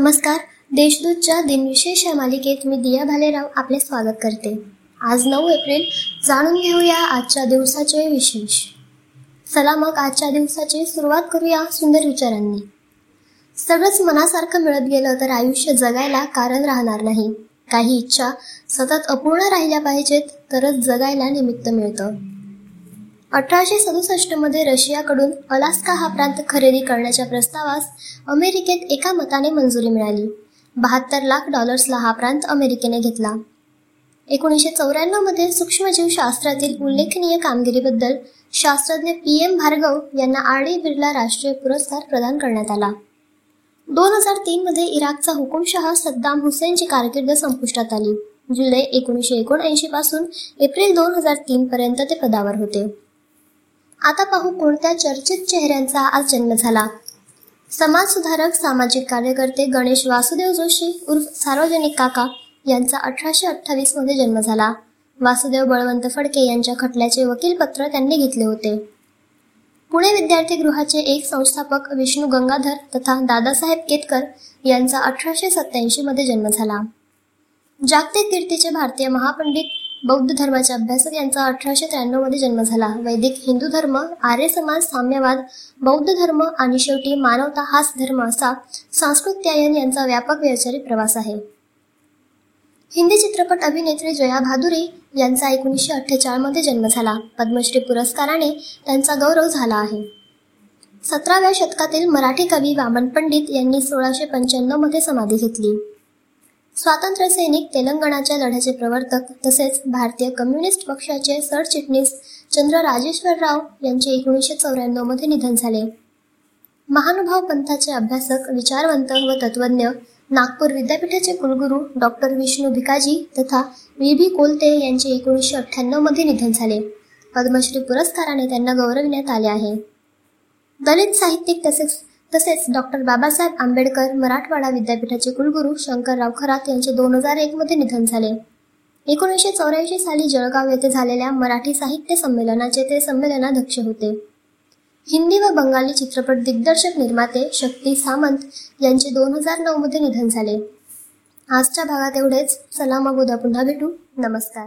नमस्कार. देशदूतच्या दिनविशेष या मालिकेत मी दिया भालेराव आपले स्वागत करते. आज नऊ एप्रिल जाणून घेऊया आजच्या दिवसाचे विशेष. चला मग आजच्या दिवसाची सुरुवात करूया सुंदर विचारांनी. सगळंच मनासारखं मिळत गेलं तर आयुष्य जगायला कारण राहणार नाही. काही इच्छा सतत अपूर्ण राहिल्या पाहिजेत तरच जगायला निमित्त मिळतं. अठराशे सदुसष्टमध्ये रशियाकडून अलास्का हा प्रांत खरेदी करण्याच्या प्रस्तावास अमेरिकेत एका मताने मंजुरी मिळाली. बहात्तर लाख डॉलर्सला हा प्रांत अमेरिकेने घेतला. एकोणीसशे चौऱ्याण्णवमध्ये सूक्ष्मजीवशास्त्रातील उल्लेखनीय कामगिरीबद्दल शास्त्रज्ञ पी एम भार्गव यांना आर डी बिर्ला राष्ट्रीय पुरस्कार प्रदान करण्यात आला. दोन हजार तीन मध्ये इराकचा हुकुमशहा सद्दाम हुसेनची कारकीर्द संपुष्टात आली. जुलै एकोणीसशे एकोणऐंशी पासून एप्रिल दोन हजार तीन पर्यंत ते पदावर होते. आता पाहू कोणत्या चर्चित चेहऱ्यांचा आज जन्म झाला. समाजसुधारक सामाजिक कार्यकर्ते गणेश वासुदेव जोशी उर्फ सार्वजनिक काका यांचा अठराशे अठ्ठावीसमध्ये जन्म झाला. वासुदेव बळवंत फडके यांच्या खटल्याचे वकीलपत्र त्यांनी घेतले होते. पुणे विद्यार्थी गृहाचे एक संस्थापक विष्णू गंगाधर तथा दादासाहेब केतकर यांचा अठराशे सत्याऐंशी मध्ये जन्म झाला. जागतिक कीर्तीचे भारतीय महापंडित बौद्ध धर्माचे अभ्यासक यांचा अठराशे त्र्याण्णवमध्ये जन्म झाला. वैदिक हिंदू धर्म आर्य समाज साम्यवाद बौद्ध धर्म आणि शेवटी मानवता हाच धर्म असा संस्कृत त्यायन यांचा व्यापक वैचारिक प्रवास आहे. हिंदी चित्रपट अभिनेत्री जया भादुरी यांचा एकोणीसशे अठ्ठेचाळमध्ये जन्म झाला. पद्मश्री पुरस्काराने त्यांचा गौरव झाला आहे. सतराव्या शतकातील मराठी कवी वामन पंडित यांनी सोळाशे पंच्याण्णवमध्ये समाधी घेतली. स्वातंत्र्य सैनिक तेलंगणाच्या लढ्याचे प्रवर्तक तसेच भारतीय कम्युनिस्ट पक्षाचे सरचिटणीस चंद्र राजेश्वर राव यांचे एकोणीसशे चौऱ्याण्णवमध्ये निधन झाले. महानुभाव पंथाचे अभ्यासक विचारवंत व तत्वज्ञ नागपूर विद्यापीठाचे कुलगुरू डॉक्टर विष्णू भिकाजी तथा व्ही. बी. कोलते यांचे एकोणीसशे अठ्ठ्याण्णवमध्ये निधन झाले. पद्मश्री पुरस्काराने त्यांना गौरविण्यात आले आहे. दलित साहित्यिक तसेच तसेच डॉक्टर बाबासाहेब आंबेडकर मराठवाडा विद्यापीठाचे कुलगुरू शंकरराव खरात यांचे दोन हजार एक मध्ये निधन झाले. एकोणीसशे चौऱ्याऐंशी साली जळगाव येथे झालेल्या मराठी साहित्य संमेलनाचे ते संमेलनाध्यक्ष होते. हिंदी व बंगाली चित्रपट दिग्दर्शक निर्माते शक्ती सामंत यांचे दोन हजार नऊ मध्ये निधन झाले. आजच्या भागात एवढेच. चला मग उद्या पुन्हा भेटू. नमस्कार.